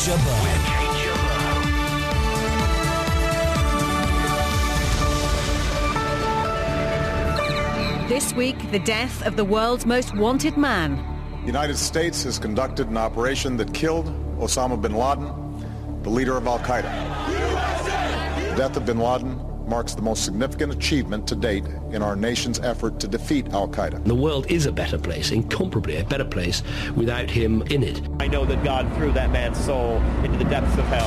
This week, the death of the world's most wanted man. The United States has conducted an operation that killed Osama bin Laden, the leader of al-Qaeda. The death of bin Laden marks the most significant achievement to date in our nation's effort to defeat al-Qaeda. The world is a better place, incomparably a better place, without him in it. I know that God threw that man's soul into the depths of hell.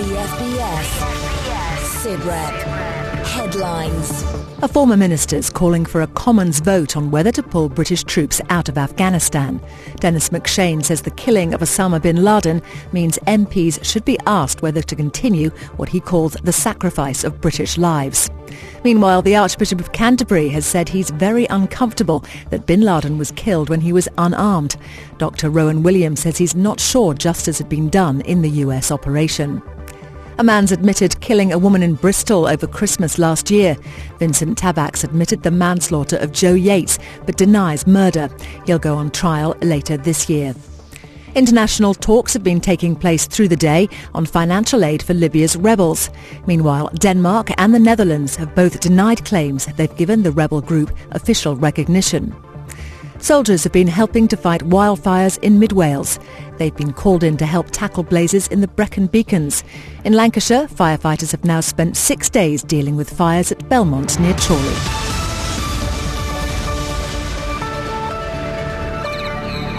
BFBS. SITREP. Headlines. A former minister is calling for a Commons vote on whether to pull British troops out of Afghanistan. Denis MacShane says the killing of Osama bin Laden means MPs should be asked whether to continue what he calls the sacrifice of British lives. Meanwhile, the Archbishop of Canterbury has said he's very uncomfortable that bin Laden was killed when he was unarmed. Dr. Rowan Williams says he's not sure justice had been done in the US operation. A man's admitted killing a woman in Bristol over Christmas last year. Vincent Tabak admitted the manslaughter of Jo Yeates but denies murder. He'll go on trial later this year. International talks have been taking place through the day on financial aid for Libya's rebels. Meanwhile, Denmark and the Netherlands have both denied claims they've given the rebel group official recognition. Soldiers have been helping to fight wildfires in mid Wales. They've been called in to help tackle blazes in the Brecon Beacons. In Lancashire, firefighters have now spent six days dealing with fires at Belmont near Chorley.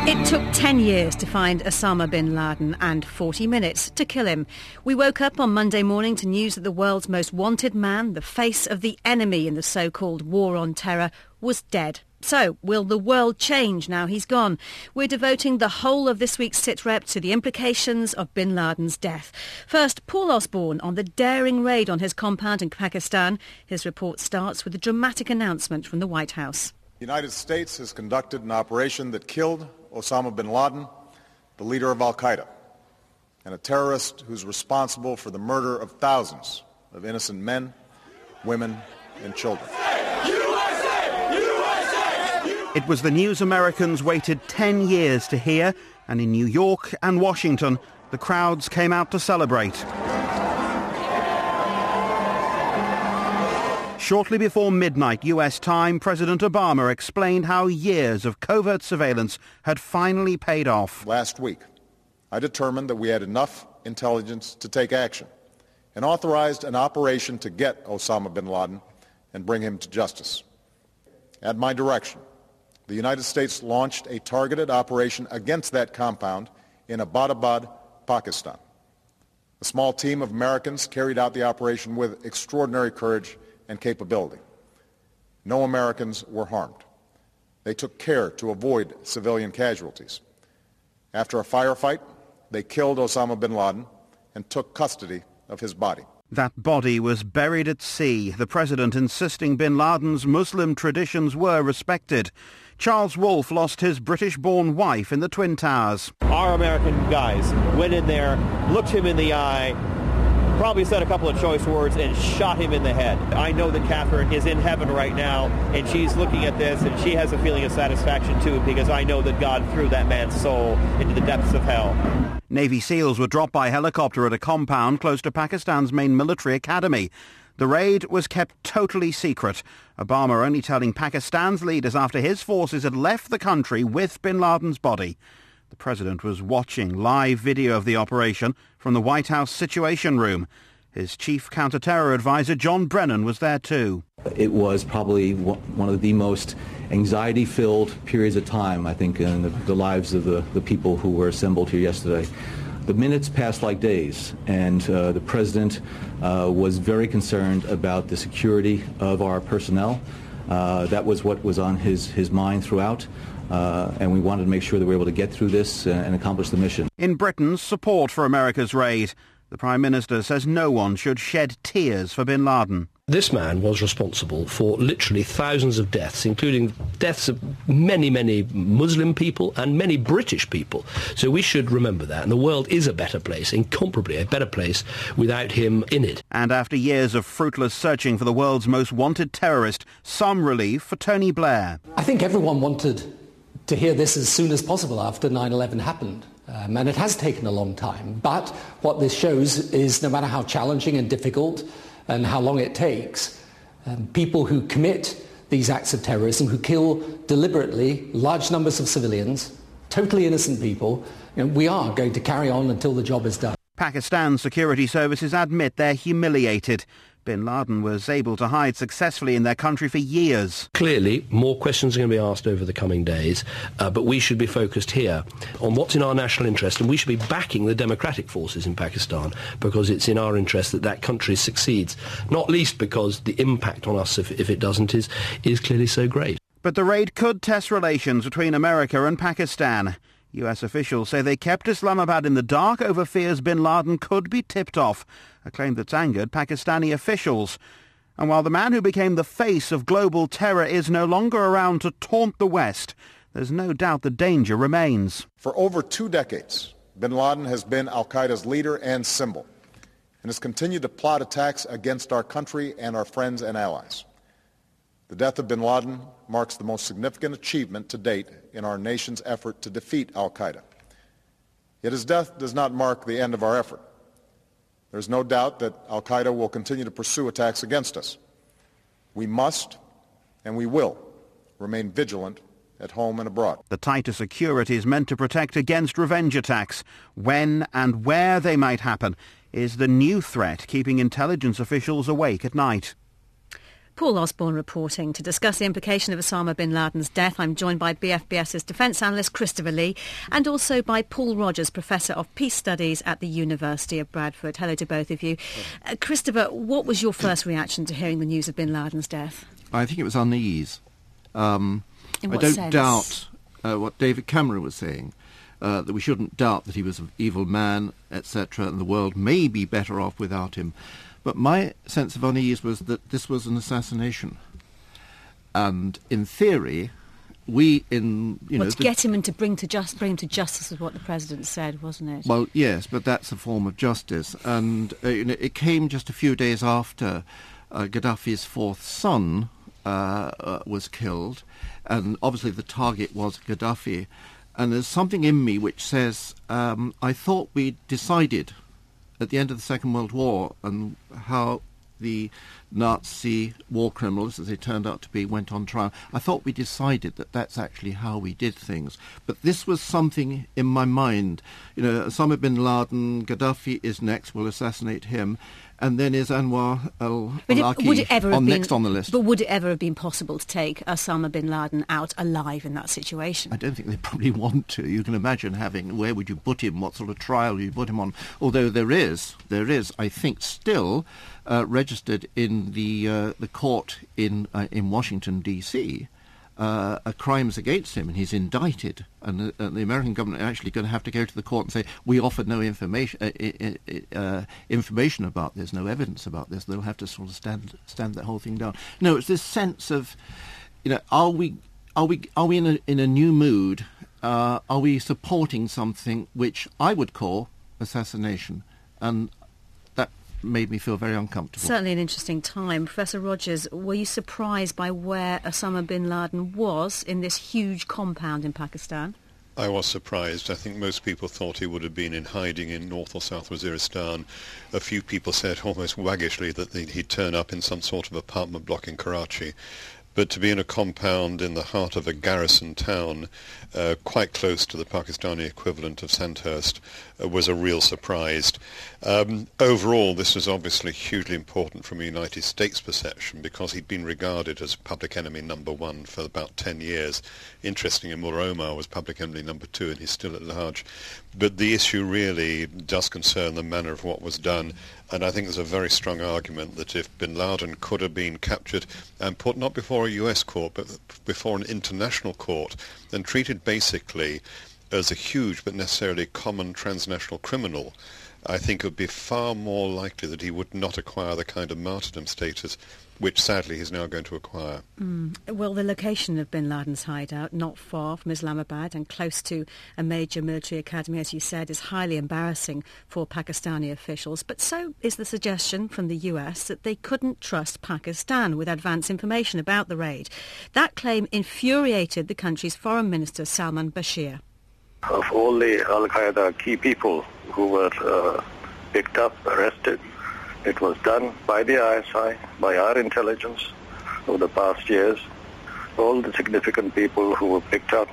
It took 10 years to find Osama bin Laden and 40 minutes to kill him. We woke up on Monday morning to news that the world's most wanted man, the face of the enemy in the so-called war on terror, was dead. So, will the world change now he's gone? We're devoting the whole of this week's SITREP to the implications of bin Laden's death. First, Paul Osborne on the daring raid on his compound in Pakistan. His report starts with a dramatic announcement from the White House. The United States has conducted an operation that killed Osama bin Laden, the leader of al-Qaeda, and a terrorist who's responsible for the murder of thousands of innocent men, women, and children. It was the news Americans waited 10 years to hear, and in New York and Washington, the crowds came out to celebrate. Shortly before midnight US time, President Obama explained how years of covert surveillance had finally paid off. Last week, I determined that we had enough intelligence to take action and authorized an operation to get Osama bin Laden and bring him to justice. At my direction, the United States launched a targeted operation against that compound in Abbottabad, Pakistan. A small team of Americans carried out the operation with extraordinary courage and capability. No Americans were harmed. They took care to avoid civilian casualties. After a firefight, they killed Osama bin Laden and took custody of his body. That body was buried at sea, the president insisting bin Laden's Muslim traditions were respected. Charles Wolfe lost his British-born wife in the Twin Towers. Our American guys went in there, looked him in the eye, probably said a couple of choice words and shot him in the head. I know that Catherine is in heaven right now and she's looking at this and she has a feeling of satisfaction too because I know that God threw that man's soul into the depths of hell. Navy SEALs were dropped by helicopter at a compound close to Pakistan's main military academy. The raid was kept totally secret. Obama only telling Pakistan's leaders after his forces had left the country with bin Laden's body. The president was watching live video of the operation from the White House Situation Room. His chief counter-terror advisor, John Brennan, was there too. It was probably one of the most anxiety-filled periods of time, I think, in the, the lives of the, the people who were assembled here yesterday. The minutes passed like days, and uh, the president uh, was very concerned about the security of our personnel. Uh, that was what was on his, his mind throughout. Uh, and we wanted to make sure that we were able to get through this and accomplish the mission. In Britain's support for America's raid, the Prime Minister says no one should shed tears for bin Laden. This man was responsible for literally thousands of deaths, including deaths of many, many Muslim people and many British people. So we should remember that. And the world is a better place, incomparably a better place, without him in it. And after years of fruitless searching for the world's most wanted terrorist, some relief for Tony Blair. I think everyone wanted to hear this as soon as possible after 9-11 happened. Um, and it has taken a long time. But what this shows is no matter how challenging and difficult and how long it takes, um, people who commit these acts of terrorism, who kill deliberately large numbers of civilians, totally innocent people, you know, we are going to carry on until the job is done. Pakistan security services admit they're humiliated. Bin Laden was able to hide successfully in their country for years. Clearly, more questions are going to be asked over the coming days, uh, but we should be focused here on what's in our national interest, and we should be backing the democratic forces in Pakistan because it's in our interest that that country succeeds, not least because the impact on us, if, if it doesn't, is, is clearly so great. But the raid could test relations between America and Pakistan. US officials say they kept Islamabad in the dark over fears bin Laden could be tipped off, a claim that's angered Pakistani officials. And while the man who became the face of global terror is no longer around to taunt the West, there's no doubt the danger remains. For over two decades, bin Laden has been al-Qaeda's leader and symbol and has continued to plot attacks against our country and our friends and allies. The death of bin Laden marks the most significant achievement to date in our nation's effort to defeat al-Qaeda. Yet his death does not mark the end of our effort. There's no doubt that al-Qaeda will continue to pursue attacks against us. We must and we will remain vigilant at home and abroad. The tighter security is meant to protect against revenge attacks. When and where they might happen is the new threat keeping intelligence officials awake at night. Paul Osborne reporting. To discuss the implication of Osama bin Laden's death, I'm joined by BFBS's defence analyst Christopher Lee and also by Paul Rogers, Professor of Peace Studies at the University of Bradford. Hello to both of you. Uh, Christopher, what was your first reaction to hearing the news of bin Laden's death? I think it was unease. Um, I don't sense? doubt uh, what David Cameron was saying. Uh, that we shouldn't doubt that he was an evil man, etc., and the world may be better off without him. But my sense of unease was that this was an assassination. And in theory, we in you well, know to get him and to bring to just bring him to justice is what the president said, wasn't it? Well, yes, but that's a form of justice, and uh, you know, it came just a few days after uh, Gaddafi's fourth son uh, uh, was killed, and obviously the target was Gaddafi. And there's something in me which says um, I thought we decided at the end of the Second World War and how the Nazi war criminals, as they turned out to be, went on trial. I thought we decided that that's actually how we did things. But this was something in my mind. You know, Osama bin Laden, Gaddafi is next, we'll assassinate him. And then is Anwar al-Awlaki would it on, been, next on the list. But would it ever have been possible to take Osama bin Laden out alive in that situation? I don't think they probably want to. You can imagine having where would you put him, what sort of trial you put him on. Although there is, there is, I think, still uh, registered in the uh, the court in uh, in Washington D.C. Uh, crimes against him, and he's indicted. And the, and the American government are actually going to have to go to the court and say, "We offered no information uh, uh, information about this, no evidence about this." They'll have to sort of stand stand that whole thing down. No, it's this sense of, you know, are we are we are we in a in a new mood? Uh, are we supporting something which I would call assassination? And made me feel very uncomfortable. Certainly an interesting time. Professor Rogers, were you surprised by where Osama bin Laden was in this huge compound in Pakistan? I was surprised. I think most people thought he would have been in hiding in North or South Waziristan. A few people said almost waggishly that he'd turn up in some sort of apartment block in Karachi. But to be in a compound in the heart of a garrison town, uh, quite close to the Pakistani equivalent of Sandhurst, was a real surprise. Um, overall, this was obviously hugely important from a United States perception because he'd been regarded as public enemy number one for about 10 years. Interestingly, Mullah Omar was public enemy number two and he's still at large. But the issue really does concern the manner of what was done. And I think there's a very strong argument that if bin Laden could have been captured and put not before a US court but before an international court and treated basically as a huge but necessarily common transnational criminal, I think it would be far more likely that he would not acquire the kind of martyrdom status which sadly he's now going to acquire. Mm. Well, the location of bin Laden's hideout, not far from Islamabad and close to a major military academy, as you said, is highly embarrassing for Pakistani officials. But so is the suggestion from the US that they couldn't trust Pakistan with advance information about the raid. That claim infuriated the country's foreign minister, Salman Bashir. Of all the al-Qaeda key people who were uh, picked up, arrested, it was done by the ISI, by our intelligence over the past years. All the significant people who were picked up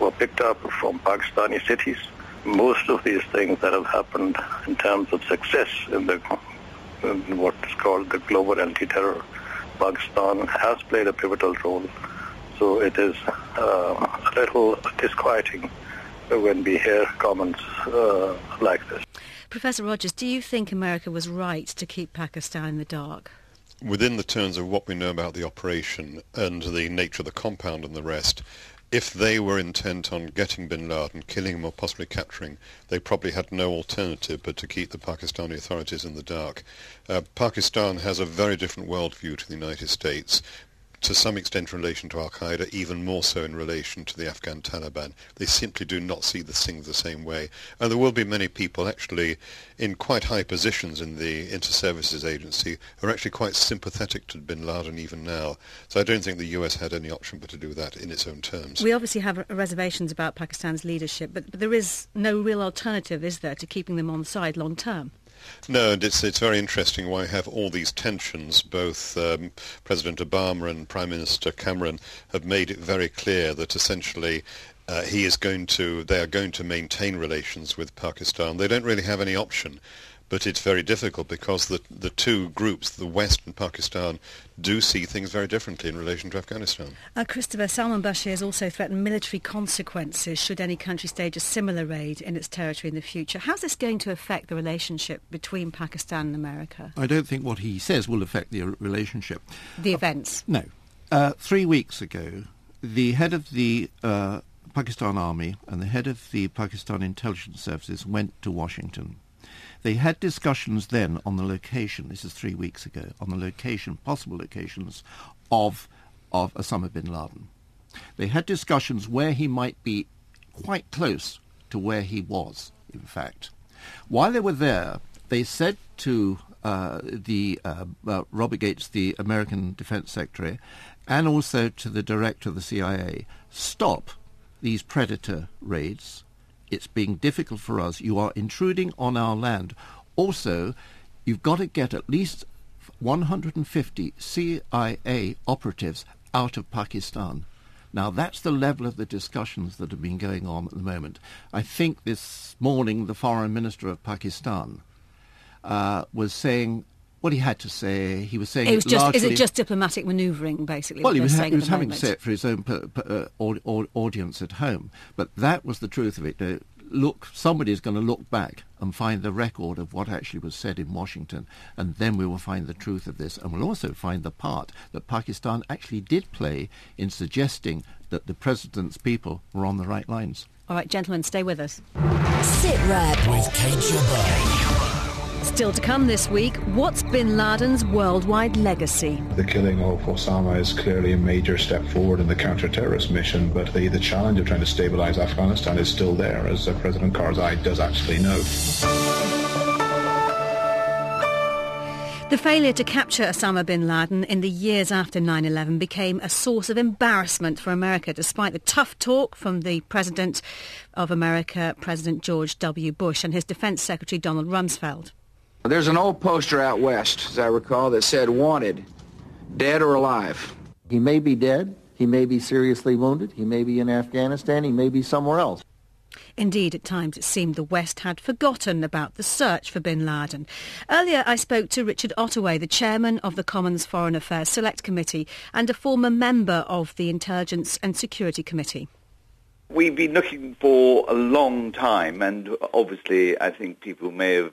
were picked up from Pakistani cities. Most of these things that have happened in terms of success in, the, in what is called the global anti-terror, Pakistan has played a pivotal role. So it is uh, a little disquieting when we hear comments uh, like this. Professor Rogers, do you think America was right to keep Pakistan in the dark? Within the terms of what we know about the operation and the nature of the compound and the rest, if they were intent on getting bin Laden, killing him or possibly capturing, they probably had no alternative but to keep the Pakistani authorities in the dark. Uh, Pakistan has a very different worldview to the United States to some extent in relation to Al-Qaeda, even more so in relation to the Afghan Taliban. They simply do not see the thing the same way. And there will be many people actually in quite high positions in the Inter-Services Agency who are actually quite sympathetic to bin Laden even now. So I don't think the US had any option but to do that in its own terms. We obviously have reservations about Pakistan's leadership, but, but there is no real alternative, is there, to keeping them on side long term? No, and it's it's very interesting why I have all these tensions. Both um, President Obama and Prime Minister Cameron have made it very clear that essentially uh, he is going to they are going to maintain relations with Pakistan. They don't really have any option but it's very difficult because the the two groups, the West and Pakistan, do see things very differently in relation to Afghanistan. Uh, Christopher, Salman Bashir has also threatened military consequences should any country stage a similar raid in its territory in the future. How's this going to affect the relationship between Pakistan and America? I don't think what he says will affect the relationship. The events? Uh, no. Uh, three weeks ago, the head of the uh, Pakistan Army and the head of the Pakistan intelligence services went to Washington they had discussions then on the location, this is three weeks ago, on the location, possible locations of, of Osama bin Laden. They had discussions where he might be quite close to where he was, in fact. While they were there, they said to uh, the uh, uh, Robert Gates, the American Defense Secretary, and also to the director of the CIA, stop these predator raids it's being difficult for us. You are intruding on our land. Also, you've got to get at least 150 CIA operatives out of Pakistan. Now, that's the level of the discussions that have been going on at the moment. I think this morning the foreign minister of Pakistan uh, was saying what he had to say. He was saying it was just, largely, is it just diplomatic manoeuvring, basically? Well, he was, ha- he was having moment? to say it for his own per, per, uh, audience at home. But that was the truth of it. Uh, look, somebody is going to look back and find the record of what actually was said in Washington, and then we will find the truth of this, and we'll also find the part that Pakistan actually did play in suggesting that the president's people were on the right lines. All right, gentlemen, stay with us. Sit rep with Kate Jabbar. Still to come this week, what's bin Laden's worldwide legacy? The killing of Osama is clearly a major step forward in the counter-terrorist mission, but the, the challenge of trying to stabilize Afghanistan is still there, as uh, President Karzai does actually note. The failure to capture Osama bin Laden in the years after 9-11 became a source of embarrassment for America, despite the tough talk from the President of America, President George W. Bush, and his Defense Secretary Donald Rumsfeld. There's an old poster out west, as I recall, that said, wanted, dead or alive. He may be dead. He may be seriously wounded. He may be in Afghanistan. He may be somewhere else. Indeed, at times it seemed the West had forgotten about the search for bin Laden. Earlier I spoke to Richard Ottaway, the chairman of the Commons Foreign Affairs Select Committee and a former member of the Intelligence and Security Committee. We've been looking for a long time, and obviously I think people may have or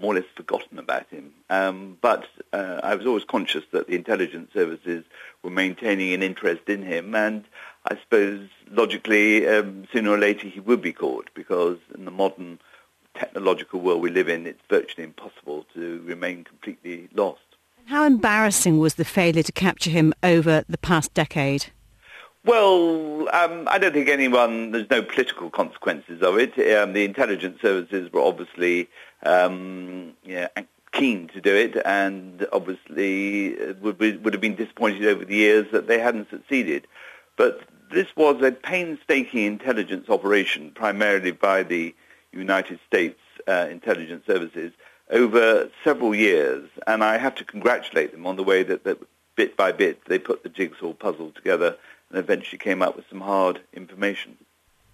more or less forgotten about him. Um, but uh, I was always conscious that the intelligence services were maintaining an interest in him, and I suppose logically, um, sooner or later he would be caught because in the modern technological world we live in, it's virtually impossible to remain completely lost. How embarrassing was the failure to capture him over the past decade? Well, um, I don't think anyone, there's no political consequences of it. Um, the intelligence services were obviously um, yeah, keen to do it and obviously uh, would, would have been disappointed over the years that they hadn't succeeded. But this was a painstaking intelligence operation, primarily by the United States uh, intelligence services, over several years. And I have to congratulate them on the way that, that bit by bit they put the jigsaw puzzle together and eventually came up with some hard information.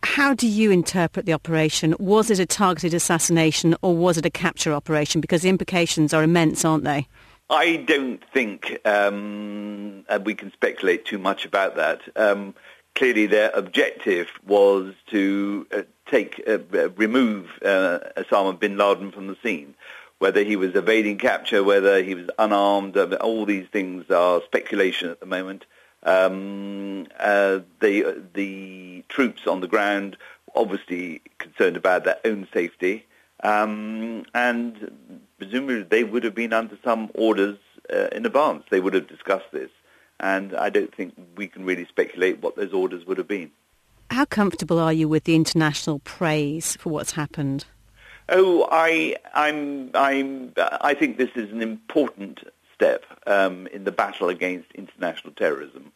How do you interpret the operation? Was it a targeted assassination or was it a capture operation? Because the implications are immense, aren't they? I don't think um, we can speculate too much about that. Um, clearly, their objective was to uh, take, uh, remove uh, Osama bin Laden from the scene. Whether he was evading capture, whether he was unarmed, uh, all these things are speculation at the moment. Um, uh, the the troops on the ground obviously concerned about their own safety, um, and presumably they would have been under some orders uh, in advance. They would have discussed this, and I don't think we can really speculate what those orders would have been. How comfortable are you with the international praise for what's happened? Oh, I, I'm, I'm, I think this is an important step um, in the battle against international terrorism.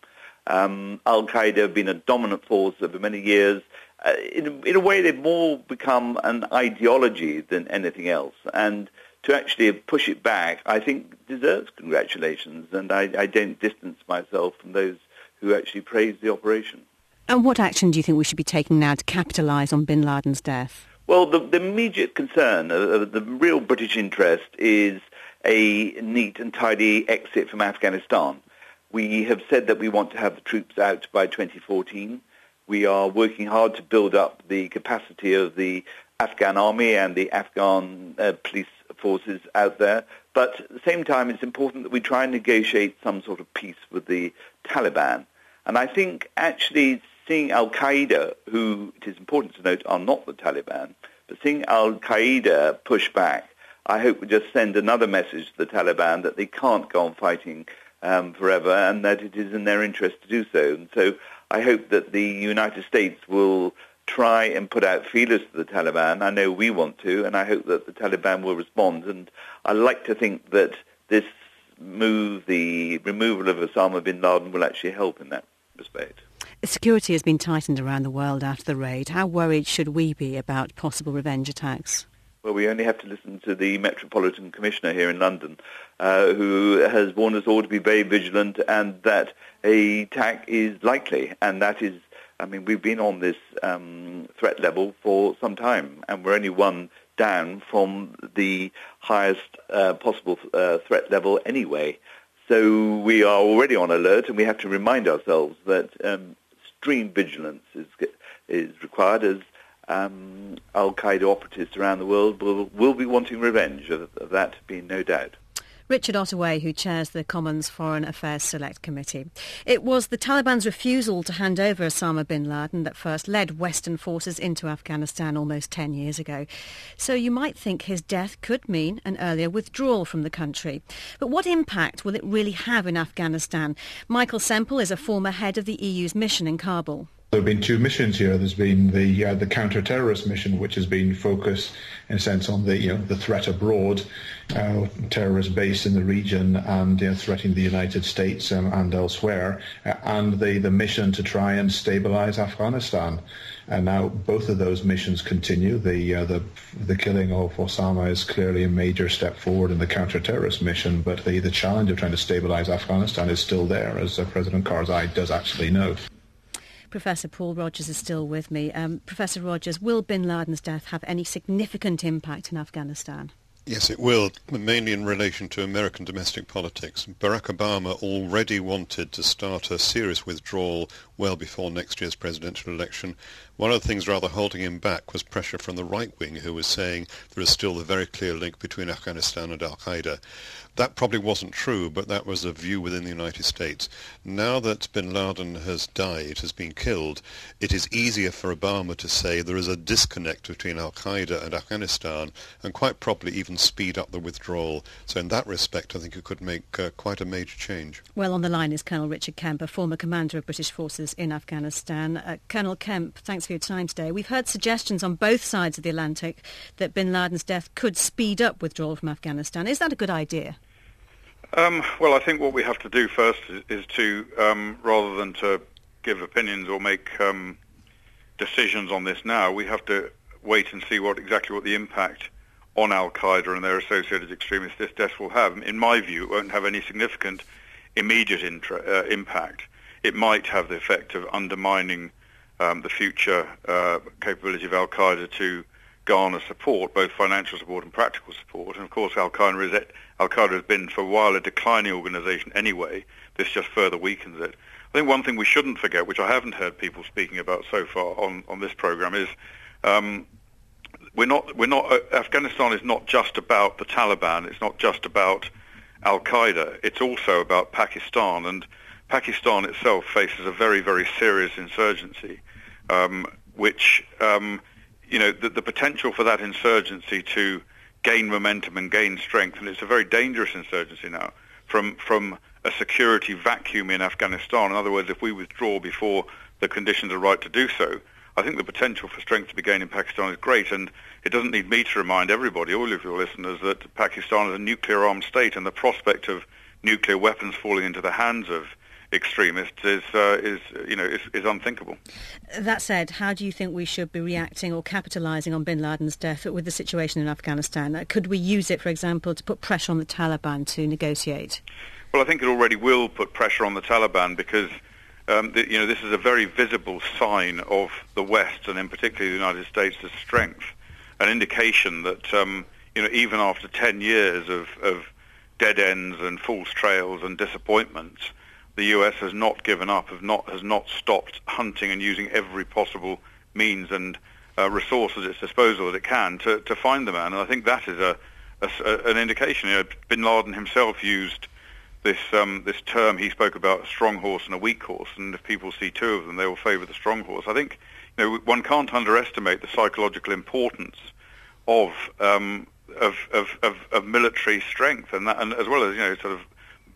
Um, Al Qaeda have been a dominant force over many years. Uh, in, in, a way, they've more become an ideology than anything else. And to actually push it back, I think deserves congratulations. And I, I don't distance myself from those who actually praise the operation. And what action do you think we should be taking now to capitalise on bin Laden's death? Well, the, the immediate concern, uh, the real British interest, is a neat and tidy exit from Afghanistan. We have said that we want to have the troops out by 2014. We are working hard to build up the capacity of the Afghan army and the Afghan uh, police forces out there. But at the same time, it's important that we try and negotiate some sort of peace with the Taliban. And I think actually seeing Al-Qaeda, who it is important to note are not the Taliban, but seeing Al-Qaeda push back I hope we just send another message to the Taliban that they can't go on fighting um, forever and that it is in their interest to do so. And so I hope that the United States will try and put out feelers to the Taliban. I know we want to, and I hope that the Taliban will respond. And I like to think that this move, the removal of Osama bin Laden, will actually help in that respect. Security has been tightened around the world after the raid. How worried should we be about possible revenge attacks? Well, we only have to listen to the Metropolitan Commissioner here in London, uh, who has warned us all to be very vigilant and that a attack is likely. And that is, I mean, we've been on this um, threat level for some time, and we're only one down from the highest uh, possible uh, threat level anyway. So we are already on alert, and we have to remind ourselves that um, extreme vigilance is is required as um, Al Qaeda operatives around the world will, will be wanting revenge, of, of that being no doubt. Richard Ottaway, who chairs the Commons Foreign Affairs Select Committee. It was the Taliban's refusal to hand over Osama bin Laden that first led Western forces into Afghanistan almost 10 years ago. So you might think his death could mean an earlier withdrawal from the country. But what impact will it really have in Afghanistan? Michael Semple is a former head of the EU's mission in Kabul. There have been two missions here. There's been the uh, the counter-terrorist mission, which has been focused, in a sense, on the you know the threat abroad, uh, terrorist base in the region, and you know, threatening the United States um, and elsewhere, uh, and the the mission to try and stabilize Afghanistan. And now both of those missions continue. The uh, the the killing of Osama is clearly a major step forward in the counter-terrorist mission, but the the challenge of trying to stabilize Afghanistan is still there, as uh, President Karzai does actually note. Professor Paul Rogers is still with me. Um, Professor Rogers, will bin Laden's death have any significant impact in Afghanistan? Yes, it will, mainly in relation to American domestic politics. Barack Obama already wanted to start a serious withdrawal well before next year's presidential election, One of the things rather holding him back was pressure from the right wing, who was saying there is still a very clear link between Afghanistan and al-Qaeda. That probably wasn't true, but that was a view within the United States. Now that bin Laden has died, has been killed, it is easier for Obama to say there is a disconnect between al-Qaeda and Afghanistan and quite probably even speed up the withdrawal. So in that respect, I think it could make uh, quite a major change. Well, on the line is Colonel Richard a former commander of British forces in Afghanistan. Uh, Colonel Kemp, thanks for your time today. We've heard suggestions on both sides of the Atlantic that bin Laden's death could speed up withdrawal from Afghanistan. Is that a good idea? Um, well, I think what we have to do first is, is to, um, rather than to give opinions or make um, decisions on this now, we have to wait and see what exactly what the impact on Al Qaeda and their associated extremists this death will have. In my view, it won't have any significant immediate intra- uh, impact. It might have the effect of undermining um, the future uh, capability of Al Qaeda to garner support, both financial support and practical support. And of course, Al Qaeda is Al Qaeda has been for a while a declining organisation anyway. This just further weakens it. I think one thing we shouldn't forget, which I haven't heard people speaking about so far on, on this program, is um, we're not we're not uh, Afghanistan is not just about the Taliban. It's not just about Al Qaeda. It's also about Pakistan, and Pakistan itself faces a very very serious insurgency, um, which um, you know, the, the potential for that insurgency to gain momentum and gain strength, and it's a very dangerous insurgency now, from, from a security vacuum in Afghanistan. In other words, if we withdraw before the conditions are right to do so, I think the potential for strength to be gained in Pakistan is great, and it doesn't need me to remind everybody, all of your listeners, that Pakistan is a nuclear-armed state, and the prospect of nuclear weapons falling into the hands of extremists is, uh, is you know, is, is, unthinkable. That said, how do you think we should be reacting or capitalising on bin Laden's death with the situation in Afghanistan? Uh, could we use it, for example, to put pressure on the Taliban to negotiate? Well, I think it already will put pressure on the Taliban because um, the, you know this is a very visible sign of the West and in particular the United States' strength, an indication that um, you know even after 10 years of, of dead ends and false trails and disappointments, the US has not given up, have not, has not stopped hunting and using every possible means and uh, resource at its disposal that it can to, to find the man. And I think that is a, a an indication. You know, Bin Laden himself used this um, this term. He spoke about a strong horse and a weak horse, and if people see two of them, they will favour the strong horse. I think you know one can't underestimate the psychological importance of um, of, of, of, of military strength, and, that, and as well as you know, sort of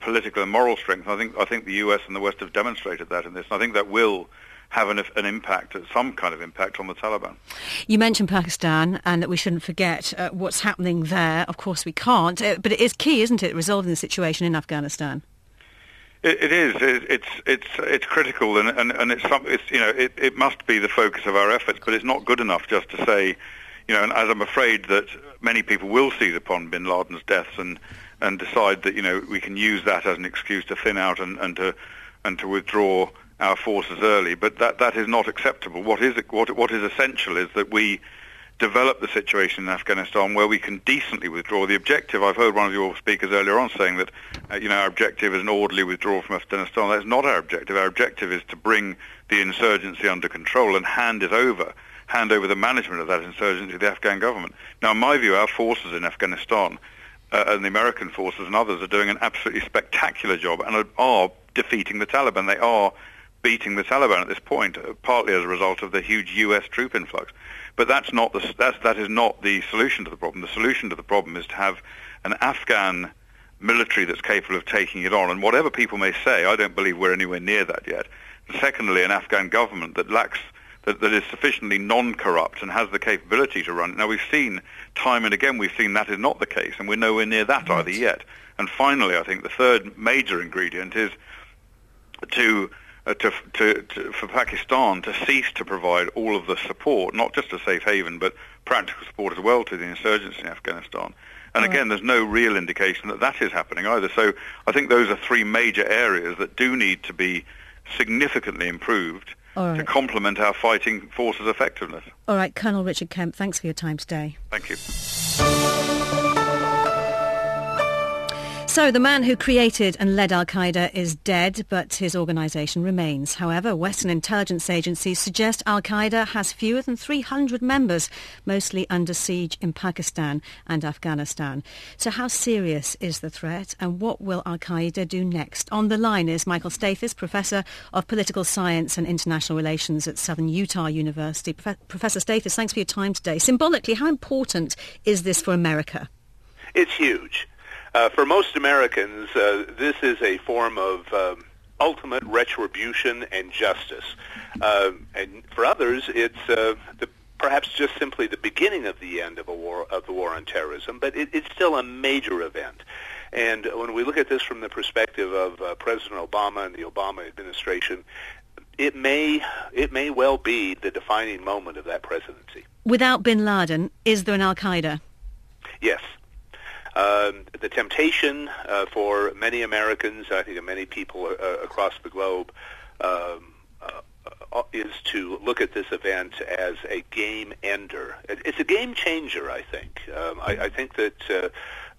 political and moral strength. I think I think the US and the West have demonstrated that in this. And I think that will have an, an impact, some kind of impact on the Taliban. You mentioned Pakistan and that we shouldn't forget uh, what's happening there. Of course we can't, uh, but it is key, isn't it, resolving the situation in Afghanistan? It, it is. It, it's it's it's critical, and and, and it's, some, it's you know it, it must be the focus of our efforts. But it's not good enough just to say, you know, and as I'm afraid that many people will seize upon Bin Laden's deaths and and decide that you know we can use that as an excuse to thin out and, and to and to withdraw our forces early. But that that is not acceptable. What is what what is essential is that we develop the situation in Afghanistan where we can decently withdraw. The objective, I've heard one of your speakers earlier on saying that, uh, you know, our objective is an orderly withdrawal from Afghanistan. That's not our objective. Our objective is to bring the insurgency under control and hand it over, hand over the management of that insurgency to the Afghan government. Now, in my view, our forces in Afghanistan uh, and the American forces and others are doing an absolutely spectacular job and are, defeating the Taliban. They are beating the Taliban at this point, uh, partly as a result of the huge U.S. troop influx. But that's not the, that's, that is not the solution to the problem. The solution to the problem is to have an Afghan military that's capable of taking it on. And whatever people may say, I don't believe we're anywhere near that yet. secondly, an Afghan government that lacks that, that is sufficiently non-corrupt and has the capability to run. Now we've seen time and again we've seen that is not the case, and we're nowhere near that right. either yet. And finally, I think the third major ingredient is to, uh, to, to, to, for Pakistan to cease to provide all of the support, not just a safe haven, but practical support as well to the insurgents in Afghanistan. And right. again, there's no real indication that that is happening either. So I think those are three major areas that do need to be significantly improved right. to complement our fighting forces' effectiveness. All right, Colonel Richard Kemp, thanks for your time today. Thank you. So the man who created and led al-Qaeda is dead, but his organisation remains. However, Western intelligence agencies suggest al-Qaeda has fewer than 300 members, mostly under siege in Pakistan and Afghanistan. So how serious is the threat and what will al-Qaeda do next? On the line is Michael Stathis, Professor of Political Science and International Relations at Southern Utah University. Prof- Professor Stathis, thanks for your time today. Symbolically, how important is this for America? It's huge. Uh, for most Americans, uh, this is a form of um, ultimate retribution and justice. Uh, and for others, it's uh, the, perhaps just simply the beginning of the end of a war of the war on terrorism. But it, it's still a major event. And when we look at this from the perspective of uh, President Obama and the Obama administration, it may it may well be the defining moment of that presidency. Without Bin Laden, is there an Al Qaeda? Yes. Um, the temptation uh, for many Americans, I think, many people uh, across the globe, um, uh, is to look at this event as a game ender. It's a game changer, I think. Um, I, I think that uh,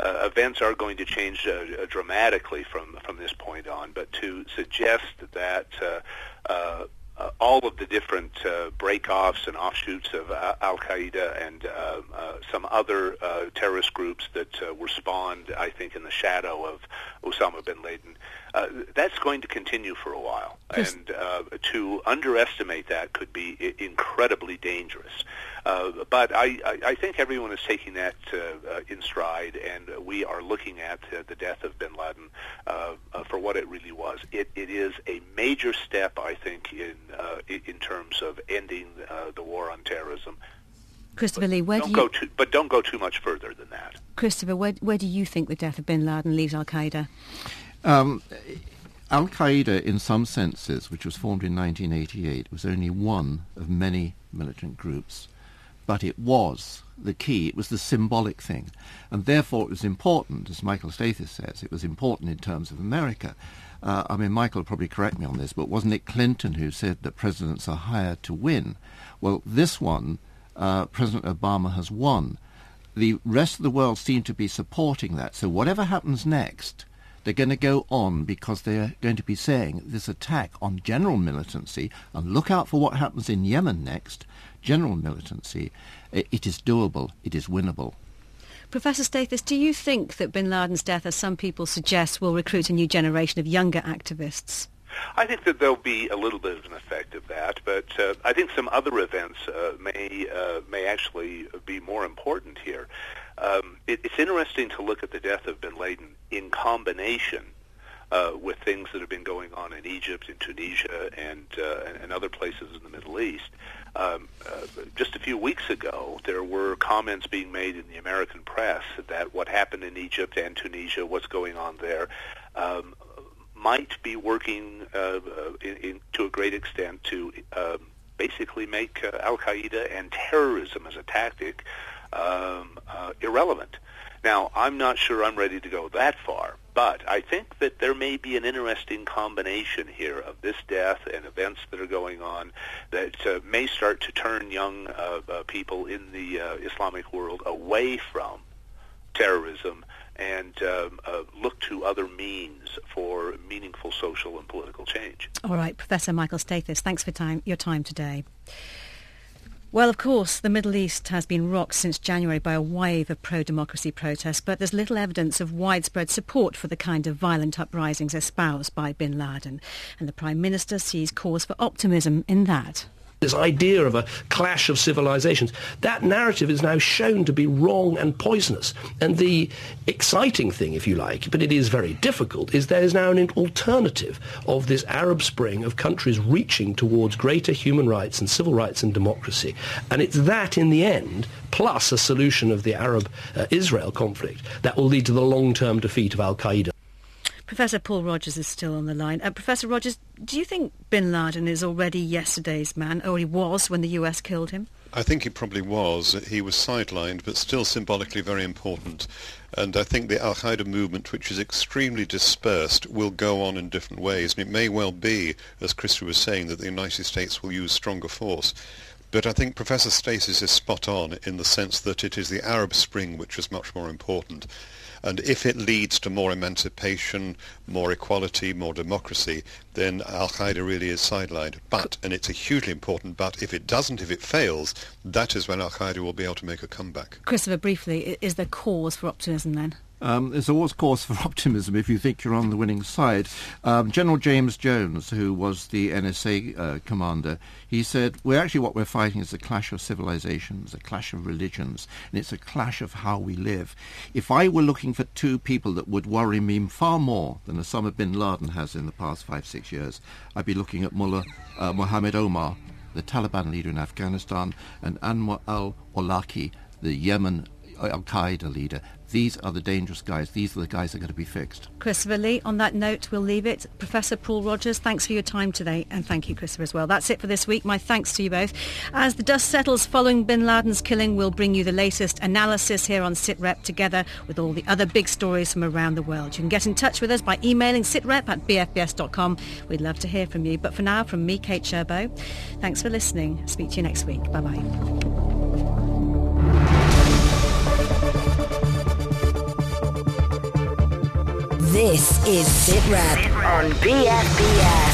uh, events are going to change uh, dramatically from from this point on. But to suggest that uh, all of the different uh, breakoffs and offshoots of uh, Al Qaeda and uh, uh, some other uh, terrorist groups that uh, were spawned, I think, in the shadow of Osama bin Laden. Uh, that's going to continue for a while, yes. and uh, to underestimate that could be I- incredibly dangerous. Uh, but I, I, I think everyone is taking that uh, uh, in stride, and we are looking at uh, the death of bin Laden uh, uh, for what it really was. It, it is a major step, I think, in uh, in terms of ending uh, the war on terrorism. Christopher Lee, where don't do you... go too, but don't go too much further than that. Christopher, where, where do you think the death of bin Laden leaves Al Qaeda? Um, Al Qaeda, in some senses, which was formed in 1988, was only one of many militant groups but it was the key. It was the symbolic thing. And therefore it was important, as Michael Stathis says, it was important in terms of America. Uh, I mean, Michael probably correct me on this, but wasn't it Clinton who said that presidents are hired to win? Well, this one, uh, President Obama has won. The rest of the world seem to be supporting that. So whatever happens next, they're going to go on because they're going to be saying this attack on general militancy, and look out for what happens in Yemen next, general militancy, it is doable, it is winnable. Professor Stathis, do you think that bin Laden's death, as some people suggest, will recruit a new generation of younger activists? I think that there'll be a little bit of an effect of that, but uh, I think some other events uh, may uh, may actually be more important here. Um, it, it's interesting to look at the death of bin Laden in combination uh, with things that have been going on in Egypt, in Tunisia, and uh, and other places in the Middle East. Um, uh, just a few weeks ago, there were comments being made in the American press that what happened in Egypt and Tunisia, what's going on there, um, might be working uh, uh in, in, to a great extent to um, basically make uh, Al Qaeda and terrorism as a tactic um, uh, irrelevant. Now, I'm not sure I'm ready to go that far, but I think that there may be an interesting combination here of this death and events that are going on that uh, may start to turn young uh, uh, people in the uh, Islamic world away from terrorism and um, uh, look to other means for meaningful social and political change. All right, Professor Michael Stathis, thanks for time, your time today. Well, of course, the Middle East has been rocked since January by a wave of pro-democracy protests, but there's little evidence of widespread support for the kind of violent uprisings espoused by bin Laden. And the Prime Minister sees cause for optimism in that this idea of a clash of civilizations. That narrative is now shown to be wrong and poisonous. And the exciting thing, if you like, but it is very difficult, is there is now an alternative of this Arab Spring of countries reaching towards greater human rights and civil rights and democracy. And it's that, in the end, plus a solution of the Arab-Israel uh, conflict, that will lead to the long-term defeat of al-Qaeda. Professor Paul Rogers is still on the line. Uh, Professor Rogers, do you think bin Laden is already yesterday's man, or he was when the US killed him? I think he probably was. He was sidelined, but still symbolically very important. And I think the Al-Qaeda movement, which is extremely dispersed, will go on in different ways. And it may well be, as Christopher was saying, that the United States will use stronger force. But I think Professor Stathis is spot on in the sense that it is the Arab Spring which is much more important. And if it leads to more emancipation, more equality, more democracy, then Al-Qaeda really is sidelined. But, and it's a hugely important but, if it doesn't, if it fails, that is when Al-Qaeda will be able to make a comeback. Christopher, briefly, is there cause for optimism then? Um, there's always cause for optimism if you think you're on the winning side. Um, General James Jones, who was the NSA uh, commander, he said, "We're actually what we're fighting is a clash of civilizations, a clash of religions, and it's a clash of how we live. If I were looking for two people that would worry me far more than Osama bin Laden has in the past five, six years, I'd be looking at Mullah uh, Mohammed Omar, the Taliban leader in Afghanistan, and Anwar al-Awlaki, the Yemen Uh, Al Qaeda leader. These are the dangerous guys. These are the guys that are going to be fixed. Christopher Lee, on that note, we'll leave it. Professor Paul Rogers, thanks for your time today, and thank you, Christopher, as well. That's it for this week. My thanks to you both. As the dust settles following bin Laden's killing, we'll bring you the latest analysis here on SitRep together with all the other big stories from around the world. You can get in touch with us by emailing sitrep at bfbs.com. We'd love to hear from you. But for now, from me, Kate Sherbo, thanks for listening. Speak to you next week. Bye-bye. This is SitRep on BFBS.